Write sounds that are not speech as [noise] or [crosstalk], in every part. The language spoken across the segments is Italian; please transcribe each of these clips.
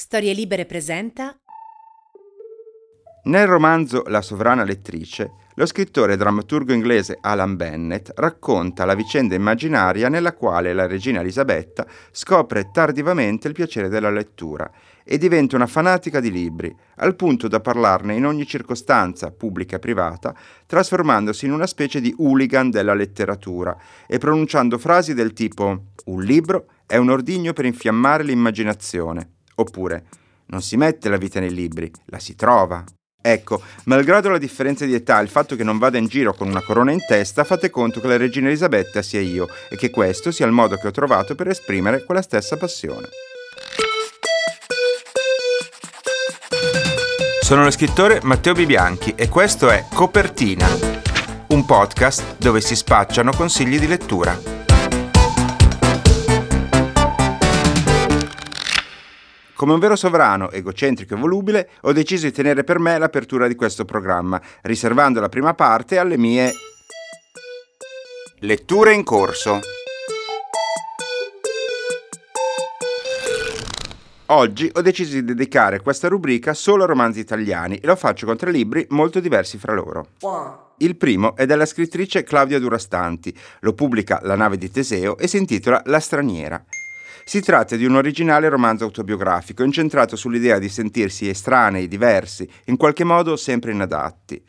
Storie Libere presenta Nel romanzo La sovrana lettrice, lo scrittore e drammaturgo inglese Alan Bennett racconta la vicenda immaginaria nella quale la regina Elisabetta scopre tardivamente il piacere della lettura e diventa una fanatica di libri, al punto da parlarne in ogni circostanza, pubblica e privata, trasformandosi in una specie di hooligan della letteratura e pronunciando frasi del tipo un libro è un ordigno per infiammare l'immaginazione Oppure, non si mette la vita nei libri, la si trova. Ecco, malgrado la differenza di età e il fatto che non vada in giro con una corona in testa, fate conto che la regina Elisabetta sia io e che questo sia il modo che ho trovato per esprimere quella stessa passione. Sono lo scrittore Matteo Bibianchi e questo è Copertina, un podcast dove si spacciano consigli di lettura. Come un vero sovrano, egocentrico e volubile, ho deciso di tenere per me l'apertura di questo programma, riservando la prima parte alle mie letture in corso. Oggi ho deciso di dedicare questa rubrica solo a romanzi italiani e lo faccio con tre libri molto diversi fra loro. Il primo è della scrittrice Claudia Durastanti, lo pubblica La nave di Teseo e si intitola La straniera. Si tratta di un originale romanzo autobiografico incentrato sull'idea di sentirsi estranei, diversi, in qualche modo sempre inadatti.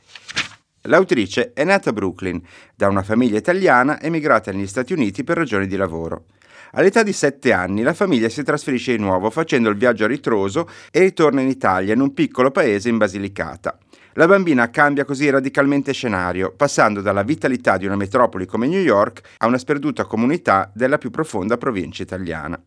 L'autrice è nata a Brooklyn, da una famiglia italiana emigrata negli Stati Uniti per ragioni di lavoro. All'età di sette anni la famiglia si trasferisce di nuovo facendo il viaggio a ritroso e ritorna in Italia, in un piccolo paese in Basilicata. La bambina cambia così radicalmente scenario, passando dalla vitalità di una metropoli come New York a una sperduta comunità della più profonda provincia italiana.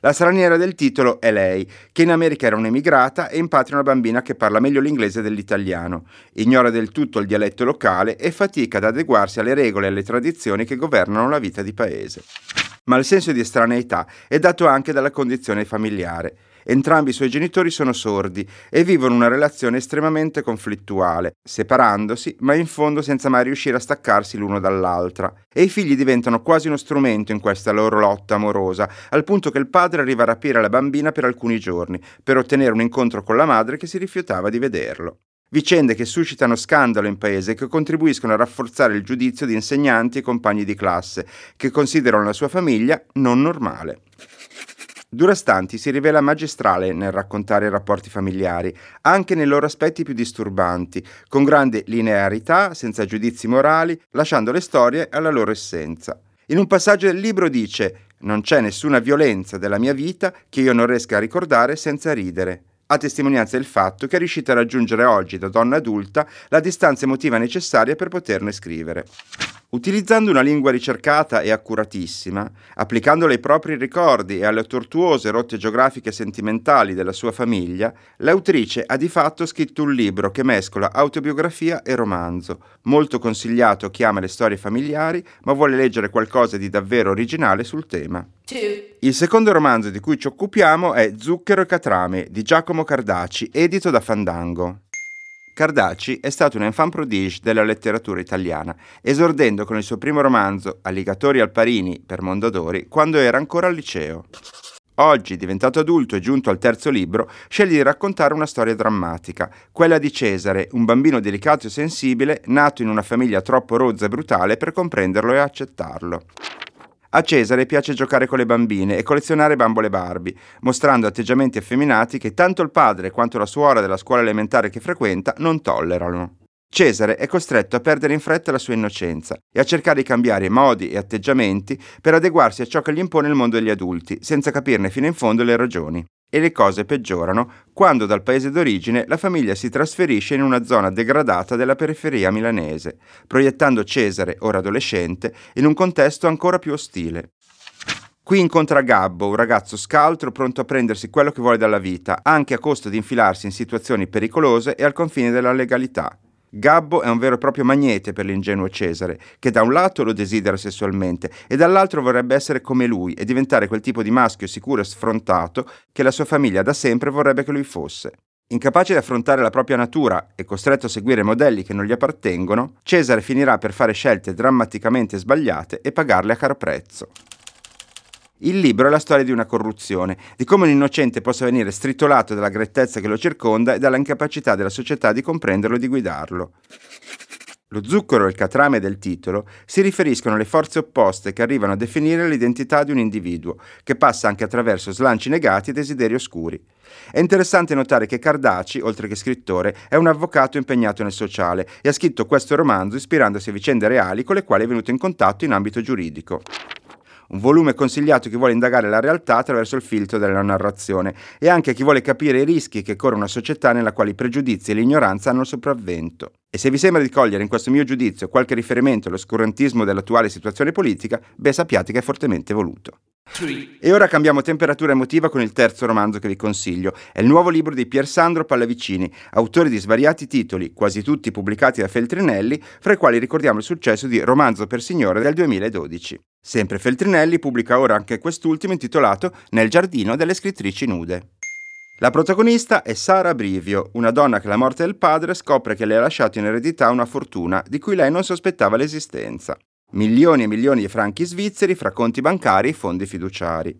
La straniera del titolo è lei, che in America era un'emigrata e in patria una bambina che parla meglio l'inglese dell'italiano, ignora del tutto il dialetto locale e fatica ad adeguarsi alle regole e alle tradizioni che governano la vita di paese. Ma il senso di estraneità è dato anche dalla condizione familiare. Entrambi i suoi genitori sono sordi e vivono una relazione estremamente conflittuale, separandosi, ma in fondo senza mai riuscire a staccarsi l'uno dall'altra. E i figli diventano quasi uno strumento in questa loro lotta amorosa, al punto che il padre arriva a rapire la bambina per alcuni giorni, per ottenere un incontro con la madre che si rifiutava di vederlo. Vicende che suscitano scandalo in paese e che contribuiscono a rafforzare il giudizio di insegnanti e compagni di classe, che considerano la sua famiglia non normale. Durastanti si rivela magistrale nel raccontare i rapporti familiari, anche nei loro aspetti più disturbanti, con grande linearità, senza giudizi morali, lasciando le storie alla loro essenza. In un passaggio del libro dice Non c'è nessuna violenza della mia vita che io non riesca a ricordare senza ridere a testimonianza del fatto che è riuscita a raggiungere oggi, da donna adulta, la distanza emotiva necessaria per poterne scrivere. Utilizzando una lingua ricercata e accuratissima, applicandola ai propri ricordi e alle tortuose rotte geografiche e sentimentali della sua famiglia, l'autrice ha di fatto scritto un libro che mescola autobiografia e romanzo, molto consigliato a chi ama le storie familiari ma vuole leggere qualcosa di davvero originale sul tema. Il secondo romanzo di cui ci occupiamo è Zucchero e Catrame di Giacomo Cardaci, edito da Fandango. Cardaci è stato un enfant prodige della letteratura italiana, esordendo con il suo primo romanzo Alligatori al Parini per Mondadori quando era ancora al liceo. Oggi, diventato adulto e giunto al terzo libro, sceglie di raccontare una storia drammatica, quella di Cesare, un bambino delicato e sensibile, nato in una famiglia troppo rozza e brutale per comprenderlo e accettarlo. A Cesare piace giocare con le bambine e collezionare bambole Barbie, mostrando atteggiamenti effeminati che tanto il padre quanto la suora della scuola elementare che frequenta non tollerano. Cesare è costretto a perdere in fretta la sua innocenza e a cercare di cambiare modi e atteggiamenti per adeguarsi a ciò che gli impone il mondo degli adulti, senza capirne fino in fondo le ragioni. E le cose peggiorano quando dal paese d'origine la famiglia si trasferisce in una zona degradata della periferia milanese, proiettando Cesare, ora adolescente, in un contesto ancora più ostile. Qui incontra Gabbo, un ragazzo scaltro pronto a prendersi quello che vuole dalla vita, anche a costo di infilarsi in situazioni pericolose e al confine della legalità. Gabbo è un vero e proprio magnete per l'ingenuo Cesare, che da un lato lo desidera sessualmente e dall'altro vorrebbe essere come lui e diventare quel tipo di maschio sicuro e sfrontato che la sua famiglia da sempre vorrebbe che lui fosse. Incapace di affrontare la propria natura e costretto a seguire modelli che non gli appartengono, Cesare finirà per fare scelte drammaticamente sbagliate e pagarle a caro prezzo. Il libro è la storia di una corruzione, di come un innocente possa venire stritolato dalla grettezza che lo circonda e dalla incapacità della società di comprenderlo e di guidarlo. Lo zucchero e il catrame del titolo si riferiscono alle forze opposte che arrivano a definire l'identità di un individuo, che passa anche attraverso slanci negati e desideri oscuri. È interessante notare che Cardaci, oltre che scrittore, è un avvocato impegnato nel sociale e ha scritto questo romanzo ispirandosi a vicende reali con le quali è venuto in contatto in ambito giuridico un volume consigliato a chi vuole indagare la realtà attraverso il filtro della narrazione e anche a chi vuole capire i rischi che corre una società nella quale i pregiudizi e l'ignoranza hanno sopravvento. E se vi sembra di cogliere in questo mio giudizio qualche riferimento all'oscurantismo dell'attuale situazione politica, beh sappiate che è fortemente voluto. E ora cambiamo temperatura emotiva con il terzo romanzo che vi consiglio. È il nuovo libro di Pier Sandro Pallavicini, autore di svariati titoli, quasi tutti pubblicati da Feltrinelli, fra i quali ricordiamo il successo di Romanzo per Signore del 2012. Sempre Feltrinelli pubblica ora anche quest'ultimo intitolato Nel giardino delle scrittrici nude. La protagonista è Sara Brivio, una donna che alla morte del padre scopre che le ha lasciato in eredità una fortuna di cui lei non sospettava l'esistenza. Milioni e milioni di franchi svizzeri fra conti bancari e fondi fiduciari.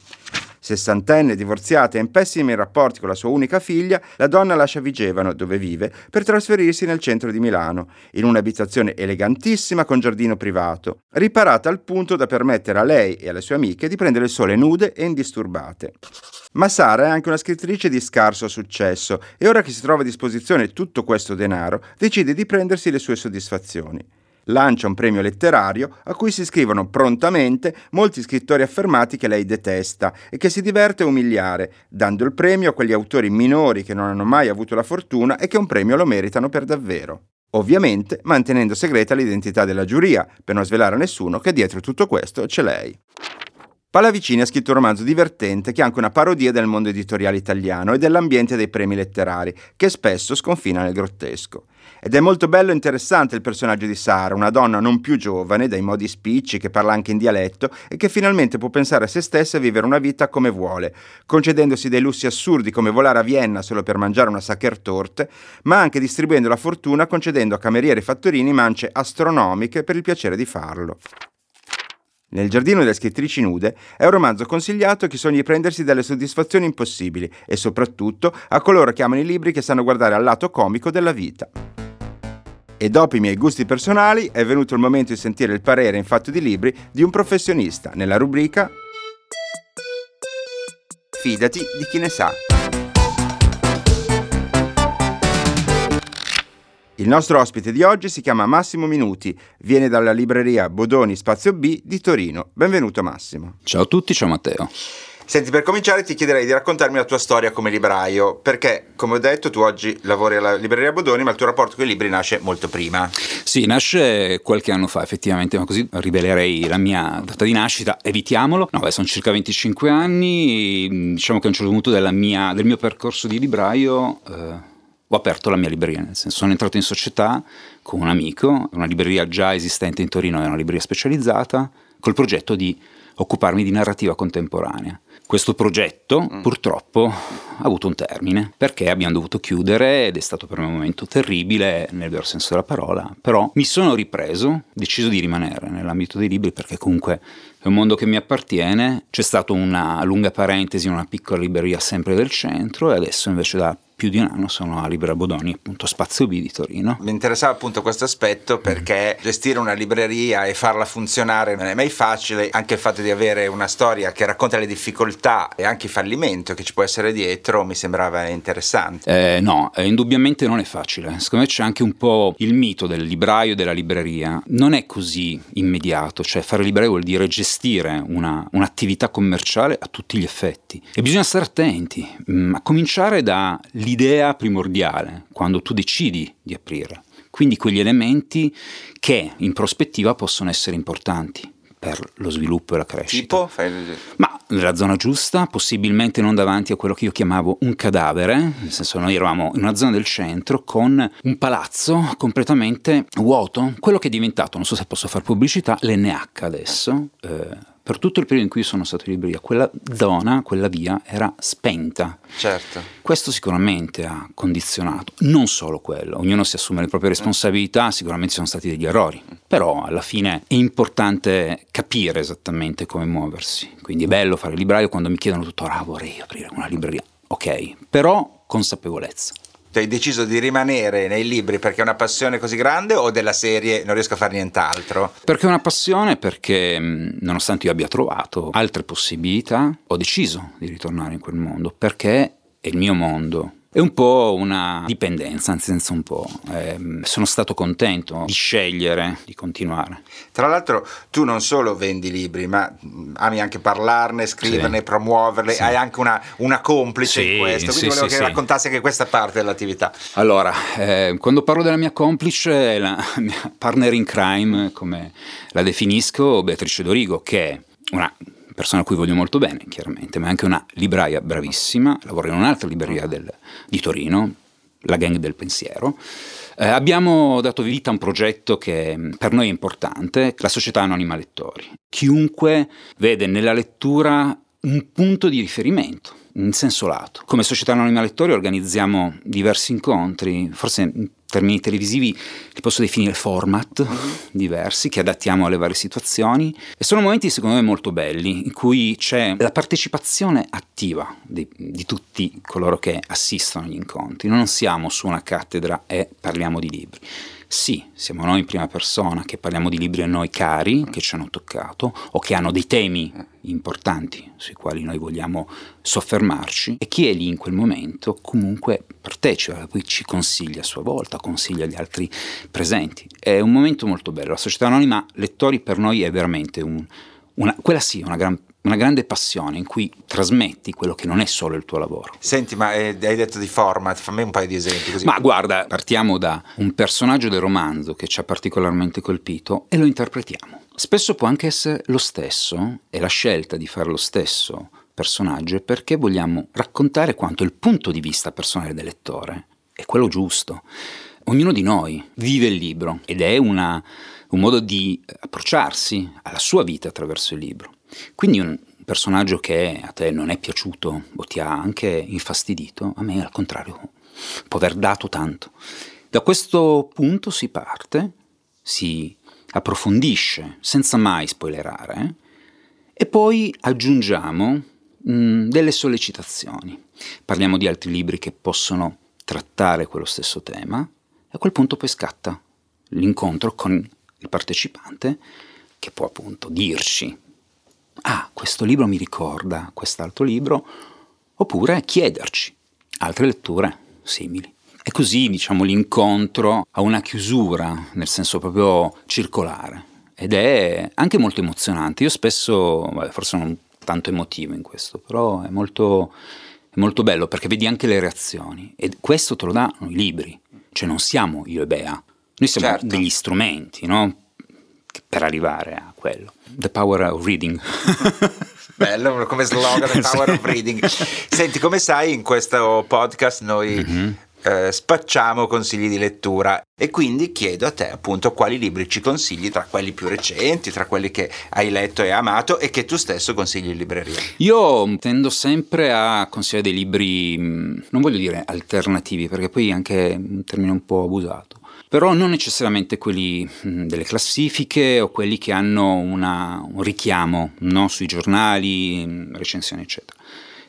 Sessantenne, divorziata e in pessimi rapporti con la sua unica figlia, la donna lascia Vigevano, dove vive, per trasferirsi nel centro di Milano, in un'abitazione elegantissima con giardino privato, riparata al punto da permettere a lei e alle sue amiche di prendere il sole nude e indisturbate. Ma Sara è anche una scrittrice di scarso successo e ora che si trova a disposizione tutto questo denaro, decide di prendersi le sue soddisfazioni lancia un premio letterario a cui si iscrivono prontamente molti scrittori affermati che lei detesta e che si diverte a umiliare, dando il premio a quegli autori minori che non hanno mai avuto la fortuna e che un premio lo meritano per davvero. Ovviamente mantenendo segreta l'identità della giuria, per non svelare a nessuno che dietro tutto questo c'è lei. Pallavicini ha scritto un romanzo divertente che è anche una parodia del mondo editoriale italiano e dell'ambiente dei premi letterari, che spesso sconfina nel grottesco. Ed è molto bello e interessante il personaggio di Sara, una donna non più giovane, dai modi spicci, che parla anche in dialetto e che finalmente può pensare a se stessa e vivere una vita come vuole, concedendosi dei lussi assurdi come volare a Vienna solo per mangiare una Sackertorte, ma anche distribuendo la fortuna concedendo a camerieri e fattorini mance astronomiche per il piacere di farlo. Nel giardino delle scrittrici nude è un romanzo consigliato a chi sogna di prendersi delle soddisfazioni impossibili e soprattutto a coloro che amano i libri che sanno guardare al lato comico della vita. E dopo i miei gusti personali è venuto il momento di sentire il parere in fatto di libri di un professionista nella rubrica Fidati di chi ne sa. Il nostro ospite di oggi si chiama Massimo Minuti, viene dalla libreria Bodoni Spazio B di Torino. Benvenuto Massimo. Ciao a tutti, ciao Matteo. Senti, per cominciare ti chiederei di raccontarmi la tua storia come libraio, perché come ho detto tu oggi lavori alla libreria Bodoni, ma il tuo rapporto con i libri nasce molto prima. Sì, nasce qualche anno fa effettivamente, ma così rivelerei la mia data di nascita, evitiamolo. No, beh, sono circa 25 anni, diciamo che a un certo punto mia, del mio percorso di libraio... Eh, ho aperto la mia libreria, nel senso sono entrato in società con un amico, una libreria già esistente in Torino, è una libreria specializzata, col progetto di occuparmi di narrativa contemporanea. Questo progetto mm. purtroppo ha avuto un termine perché abbiamo dovuto chiudere ed è stato per me un momento terribile nel vero senso della parola, però mi sono ripreso, deciso di rimanere nell'ambito dei libri perché comunque è un mondo che mi appartiene, c'è stata una lunga parentesi in una piccola libreria sempre del centro e adesso invece da più di un anno sono a Libera Bodoni, appunto Spazio B di Torino. Mi interessava appunto questo aspetto perché mm. gestire una libreria e farla funzionare non è mai facile, anche il fatto di avere una storia che racconta le difficoltà e anche il fallimento che ci può essere dietro mi sembrava interessante. Eh, no, eh, indubbiamente non è facile. Secondo me c'è anche un po' il mito del libraio e della libreria. Non è così immediato, cioè fare libraio vuol dire gestire una, un'attività commerciale a tutti gli effetti e bisogna stare attenti, mm, a cominciare da l'idea primordiale quando tu decidi di aprire. Quindi quegli elementi che in prospettiva possono essere importanti per lo sviluppo e la crescita. Tipo? Ma nella zona giusta, possibilmente non davanti a quello che io chiamavo un cadavere, nel senso noi eravamo in una zona del centro con un palazzo completamente vuoto, quello che è diventato, non so se posso fare pubblicità, l'NH adesso. Eh, per tutto il periodo in cui sono stato in libreria, quella zona, quella via era spenta. Certo. Questo sicuramente ha condizionato, non solo quello, ognuno si assume le proprie responsabilità, sicuramente ci sono stati degli errori, però alla fine è importante capire esattamente come muoversi, quindi è bello fare il libraio quando mi chiedono tuttora, ah, vorrei aprire una libreria, ok, però consapevolezza hai deciso di rimanere nei libri perché è una passione così grande o della serie non riesco a fare nient'altro? Perché è una passione, perché nonostante io abbia trovato altre possibilità, ho deciso di ritornare in quel mondo, perché è il mio mondo, è un po' una dipendenza, anzi senza un po'. Eh, sono stato contento di scegliere di continuare. Tra l'altro tu non solo vendi libri, ma ami anche parlarne, scriverne, sì. promuoverle, sì. hai anche una, una complice sì, in questo, quindi volevo che raccontassi anche questa parte dell'attività. Allora, eh, quando parlo della mia complice, la [laughs] mia partner in crime, come la definisco, Beatrice Dorigo, che è una persona a cui voglio molto bene, chiaramente, ma è anche una libraia bravissima, lavora in un'altra libreria del, di Torino, la Gang del Pensiero. Eh, abbiamo dato vita a un progetto che per noi è importante, la Società Anonima Lettori. Chiunque vede nella lettura un punto di riferimento in senso lato. Come Società Anonima Lettori organizziamo diversi incontri, forse in termini televisivi li posso definire format uh-huh. diversi che adattiamo alle varie situazioni e sono momenti secondo me molto belli in cui c'è la partecipazione attiva di, di tutti coloro che assistono agli incontri. Non siamo su una cattedra e parliamo di libri sì, siamo noi in prima persona che parliamo di libri a noi cari, che ci hanno toccato, o che hanno dei temi importanti sui quali noi vogliamo soffermarci, e chi è lì in quel momento comunque partecipa, poi ci consiglia a sua volta, consiglia agli altri presenti. È un momento molto bello. La società anonima lettori per noi è veramente un, una, quella sì, una gran una grande passione in cui trasmetti quello che non è solo il tuo lavoro. Senti, ma eh, hai detto di format, fammi un paio di esempi. Così. Ma guarda, partiamo da un personaggio del romanzo che ci ha particolarmente colpito e lo interpretiamo. Spesso può anche essere lo stesso e la scelta di fare lo stesso personaggio è perché vogliamo raccontare quanto il punto di vista personale del lettore è quello giusto. Ognuno di noi vive il libro ed è una, un modo di approcciarsi alla sua vita attraverso il libro. Quindi un personaggio che a te non è piaciuto o ti ha anche infastidito, a me al contrario può aver dato tanto. Da questo punto si parte, si approfondisce senza mai spoilerare e poi aggiungiamo mh, mm, delle sollecitazioni. Parliamo di altri libri che possono trattare quello stesso tema e a quel punto poi scatta l'incontro con il partecipante che può appunto dirci ah, questo libro mi ricorda quest'altro libro, oppure chiederci altre letture simili. E così, diciamo, l'incontro ha una chiusura, nel senso proprio circolare, ed è anche molto emozionante. Io spesso, forse non tanto emotivo in questo, però è molto, è molto bello perché vedi anche le reazioni e questo te lo danno i libri, cioè non siamo io e Bea, noi siamo certo. degli strumenti, no? Per arrivare a quello. The power of reading. [laughs] Bello come slogan, The [laughs] power of reading. Senti, come sai, in questo podcast noi mm-hmm. eh, spacciamo consigli di lettura e quindi chiedo a te appunto quali libri ci consigli tra quelli più recenti, tra quelli che hai letto e amato e che tu stesso consigli in libreria. Io tendo sempre a consigliare dei libri, mm, non voglio dire alternativi perché poi è anche un termine un po' abusato però non necessariamente quelli mm, delle classifiche o quelli che hanno una, un richiamo no? sui giornali, mm, recensioni, eccetera.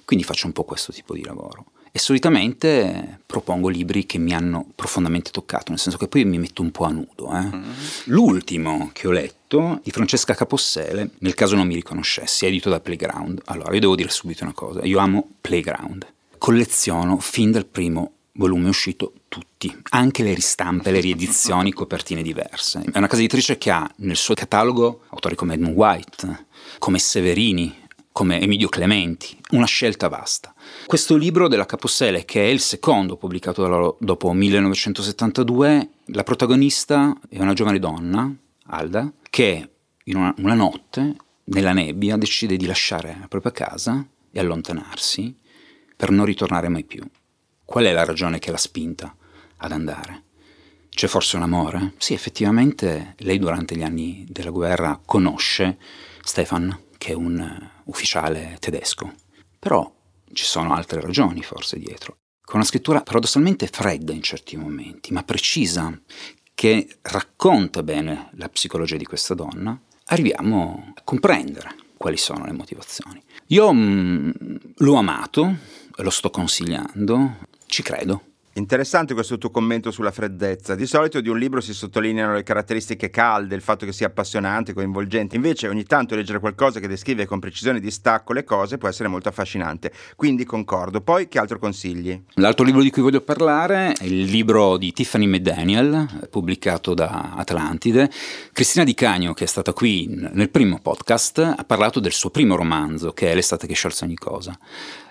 Quindi faccio un po' questo tipo di lavoro. E solitamente propongo libri che mi hanno profondamente toccato, nel senso che poi mi metto un po' a nudo. Eh. Mm-hmm. L'ultimo che ho letto, di Francesca Capossele, nel caso non mi riconoscessi, è edito da Playground. Allora, io devo dire subito una cosa, io amo Playground. Colleziono fin dal primo volume uscito tutti, anche le ristampe, le riedizioni, copertine diverse. È una casa editrice che ha nel suo catalogo autori come Edmund White, come Severini, come Emilio Clementi, una scelta vasta. Questo libro della Capossele, che è il secondo pubblicato dopo 1972, la protagonista è una giovane donna, Alda, che in una, una notte, nella nebbia, decide di lasciare la propria casa e allontanarsi per non ritornare mai più. Qual è la ragione che l'ha spinta ad andare? C'è forse un amore? Sì, effettivamente lei durante gli anni della guerra conosce Stefan, che è un ufficiale tedesco. Però ci sono altre ragioni forse dietro. Con una scrittura paradossalmente fredda in certi momenti, ma precisa, che racconta bene la psicologia di questa donna, arriviamo a comprendere quali sono le motivazioni. Io mh, mm, l'ho amato, lo sto consigliando, ci credo. Interessante questo tuo commento sulla freddezza. Di solito di un libro si sottolineano le caratteristiche calde, il fatto che sia appassionante, coinvolgente. Invece ogni tanto leggere qualcosa che descrive con precisione di stacco le cose può essere molto affascinante. Quindi concordo. Poi che altro consigli? L'altro libro di cui voglio parlare è il libro di Tiffany McDaniel, pubblicato da Atlantide. Cristina Di Cagno, che è stata qui nel primo podcast, ha parlato del suo primo romanzo, che è L'estate che sciolse ogni cosa.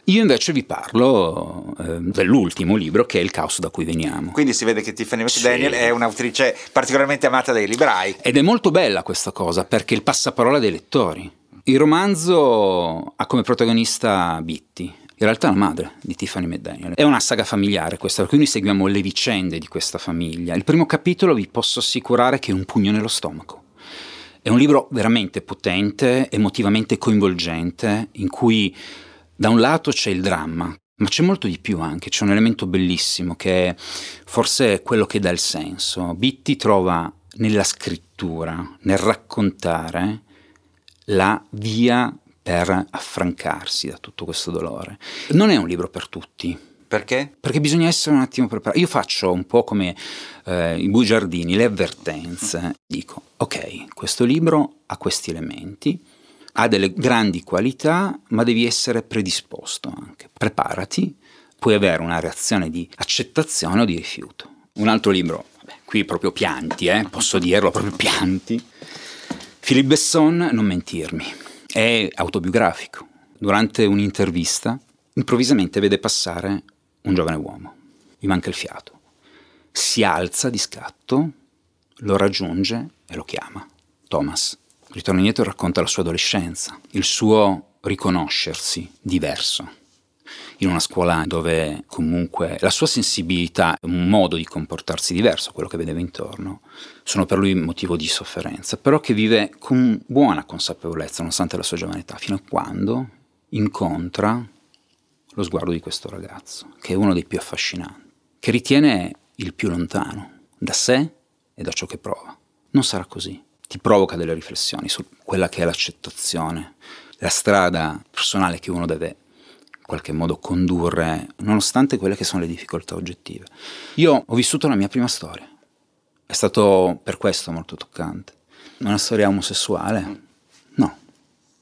Io invece vi parlo eh, dell'ultimo libro che è Il caos da cui veniamo. Quindi si vede che Tiffany McDaniel sì. è un'autrice particolarmente amata dai librai. Ed è molto bella questa cosa perché il passaparola dei lettori. Il romanzo ha come protagonista Bitty, in realtà la madre di Tiffany McDaniel. È una saga familiare questa, per cui noi seguiamo le vicende di questa famiglia. Il primo capitolo vi posso assicurare che è un pugno nello stomaco. È un libro veramente potente, emotivamente coinvolgente, in cui da un lato c'è il dramma, ma c'è molto di più anche, c'è un elemento bellissimo che è forse quello che dà il senso. Bitti trova nella scrittura, nel raccontare, la via per affrancarsi da tutto questo dolore. Non è un libro per tutti. Perché? Perché bisogna essere un attimo preparati. Io faccio un po' come eh, i bugiardini, le avvertenze. Dico, ok, questo libro ha questi elementi, ha delle grandi qualità, ma devi essere predisposto anche. Preparati, puoi avere una reazione di accettazione o di rifiuto. Un altro libro, vabbè, qui proprio pianti, eh, posso dirlo, proprio pianti. Philippe Besson, Non mentirmi, è autobiografico. Durante un'intervista, improvvisamente vede passare un giovane uomo. Gli manca il fiato. Si alza di scatto, lo raggiunge e lo chiama. Thomas. Ritorno indietro racconta la sua adolescenza, il suo riconoscersi diverso in una scuola dove comunque la sua sensibilità, un modo di comportarsi diverso, quello che vedeva intorno, sono per lui motivo di sofferenza, però che vive con buona consapevolezza nonostante la sua giovane età, fino a quando incontra lo sguardo di questo ragazzo, che è uno dei più affascinanti, che ritiene il più lontano da sé e da ciò che prova. Non sarà così ti provoca delle riflessioni su quella che è l'accettazione, la strada personale che uno deve in qualche modo condurre, nonostante quelle che sono le difficoltà oggettive. Io ho vissuto la mia prima storia, è stato per questo molto toccante. Una storia omosessuale? No,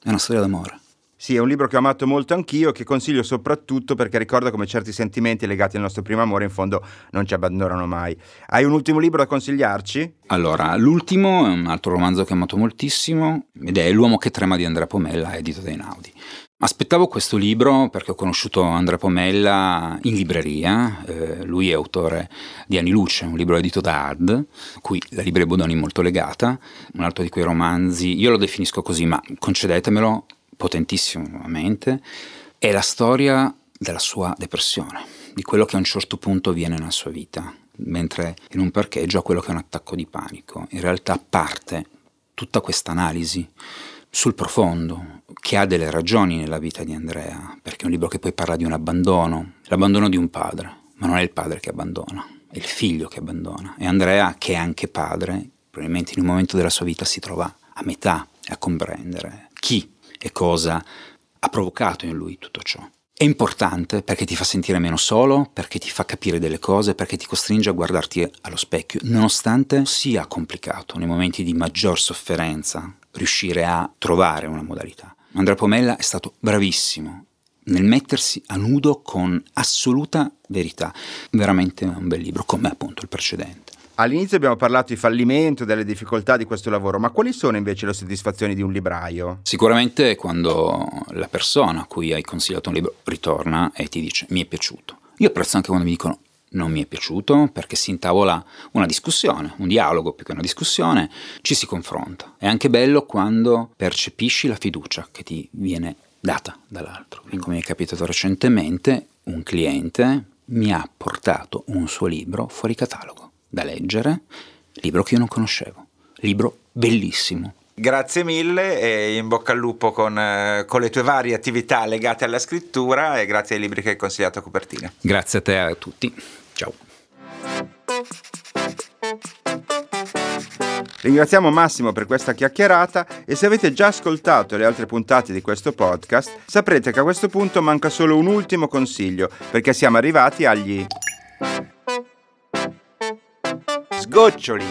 è una storia d'amore. Sì, è un libro che ho amato molto anch'io, che consiglio soprattutto perché ricorda come certi sentimenti legati al nostro primo amore in fondo non ci abbandonano mai. Hai un ultimo libro da consigliarci? Allora, l'ultimo è un altro romanzo che ho amato moltissimo ed è L'uomo che trema di Andrea Pomella, edito da Einaudi. Aspettavo questo libro perché ho conosciuto Andrea Pomella in libreria, eh, lui è autore di Anni Luce, un libro edito da Hard, cui la libreria Bodoni è molto legata, un altro di quei romanzi, io lo definisco così, ma concedetemelo, potentissimamente, è la storia della sua depressione, di quello che a un certo punto avviene nella sua vita, mentre in un parcheggio ha quello che è un attacco di panico. In realtà parte tutta questa analisi sul profondo, che ha delle ragioni nella vita di Andrea, perché è un libro che poi parla di un abbandono, l'abbandono di un padre, ma non è il padre che abbandona, è il figlio che abbandona. E Andrea, che è anche padre, probabilmente in un momento della sua vita si trova a metà a comprendere chi e cosa ha provocato in lui tutto ciò. È importante perché ti fa sentire meno solo, perché ti fa capire delle cose, perché ti costringe a guardarti allo specchio, nonostante sia complicato nei momenti di maggior sofferenza riuscire a trovare una modalità. Andrea Pomella è stato bravissimo nel mettersi a nudo con assoluta verità. Veramente un bel libro, come appunto il precedente. All'inizio abbiamo parlato di fallimento, delle difficoltà di questo lavoro, ma quali sono invece le soddisfazioni di un libraio? Sicuramente quando la persona a cui hai consigliato un libro ritorna e ti dice mi è piaciuto. Io apprezzo anche quando mi dicono non mi è piaciuto perché si intavola una discussione, un dialogo più che una discussione, ci si confronta. È anche bello quando percepisci la fiducia che ti viene data dall'altro. Come mi è capitato recentemente, un cliente mi ha portato un suo libro fuori catalogo da leggere, libro che io non conoscevo, libro bellissimo, Grazie mille e in bocca al lupo con, eh, con, le tue varie attività legate alla scrittura e grazie ai libri che hai consigliato a copertina. Grazie a te e a tutti. Ciao. Ringraziamo Massimo per questa chiacchierata e se avete già ascoltato le altre puntate di questo podcast saprete che a questo punto manca solo un ultimo consiglio perché siamo arrivati agli sgoccioli.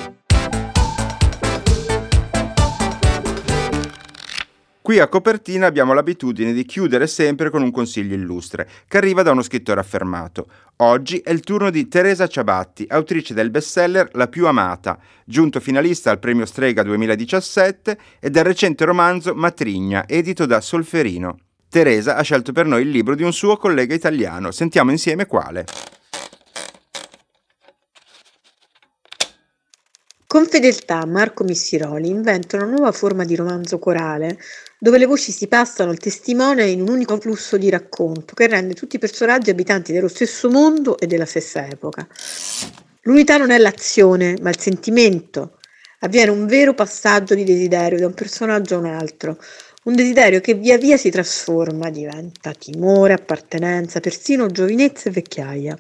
Qui a copertina abbiamo l'abitudine di chiudere sempre con un consiglio illustre, che arriva da uno scrittore affermato. Oggi è il turno di Teresa Ciabatti, autrice del bestseller La più amata, giunto finalista al premio Strega 2017 e del recente romanzo Matrigna, edito da Solferino. Teresa ha scelto per noi il libro di un suo collega italiano. Sentiamo insieme quale. Con fedeltà Marco Missiroli inventa una nuova forma di romanzo corale dove le voci si passano al testimone in un unico flusso di racconto che rende tutti i personaggi abitanti dello stesso mondo e della stessa epoca. L'unità non è l'azione, ma il sentimento. Avviene un vero passaggio di desiderio da un personaggio a un altro, un desiderio che via via si trasforma, diventa timore, appartenenza, persino giovinezza e vecchiaia.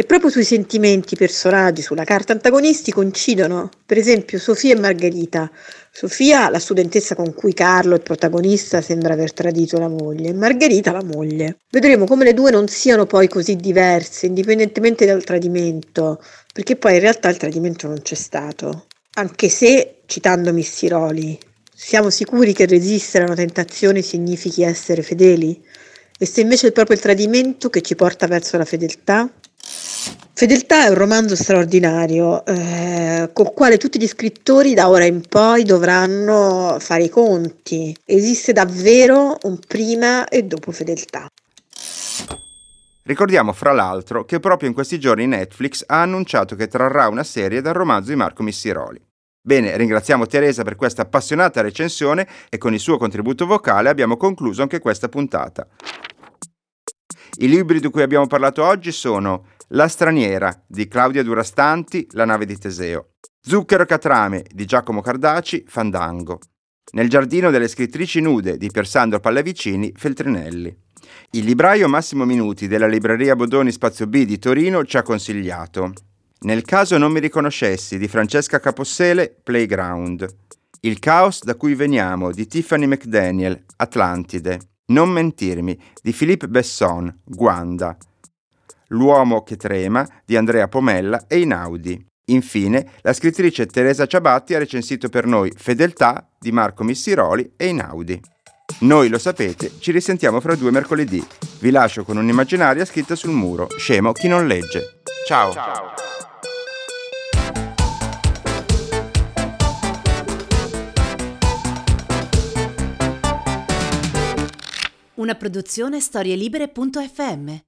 E proprio sui sentimenti, personaggi, sulla carta antagonisti coincidono, per esempio, Sofia e Margherita. Sofia, la studentessa con cui Carlo, il protagonista, sembra aver tradito la moglie, e Margherita la moglie. Vedremo come le due non siano poi così diverse, indipendentemente dal tradimento, perché poi in realtà il tradimento non c'è stato. Anche se, citando Missiroli, siamo sicuri che resistere a una tentazione significhi essere fedeli? E se invece è proprio il tradimento che ci porta verso la fedeltà? Fedeltà è un romanzo straordinario eh, col quale tutti gli scrittori da ora in poi dovranno fare i conti. Esiste davvero un prima e dopo fedeltà. Ricordiamo fra l'altro che proprio in questi giorni Netflix ha annunciato che trarrà una serie dal romanzo di Marco Missiroli. Bene, ringraziamo Teresa per questa appassionata recensione e con il suo contributo vocale abbiamo concluso anche questa puntata. I libri di cui abbiamo parlato oggi sono La straniera di Claudia Durastanti, La nave di Teseo, Zucchero Catrame di Giacomo Cardaci, Fandango, Nel giardino delle scrittrici nude di Persandro Pallavicini, Feltrinelli. Il libraio Massimo Minuti della libreria Bodoni Spazio B di Torino ci ha consigliato Nel caso non mi riconoscessi di Francesca Capossele, Playground. Il caos da cui veniamo di Tiffany McDaniel, Atlantide. Non mentirmi di Philippe Besson, Guanda. L'uomo che trema di Andrea Pomella e Inaudi. Infine, la scrittrice Teresa Ciabatti ha recensito per noi Fedeltà di Marco Missiroli e Inaudi. Noi lo sapete, ci risentiamo fra due mercoledì. Vi lascio con un'immaginaria scritta sul muro. Scemo chi non legge. Ciao. Ciao. Una produzione storielibere.fm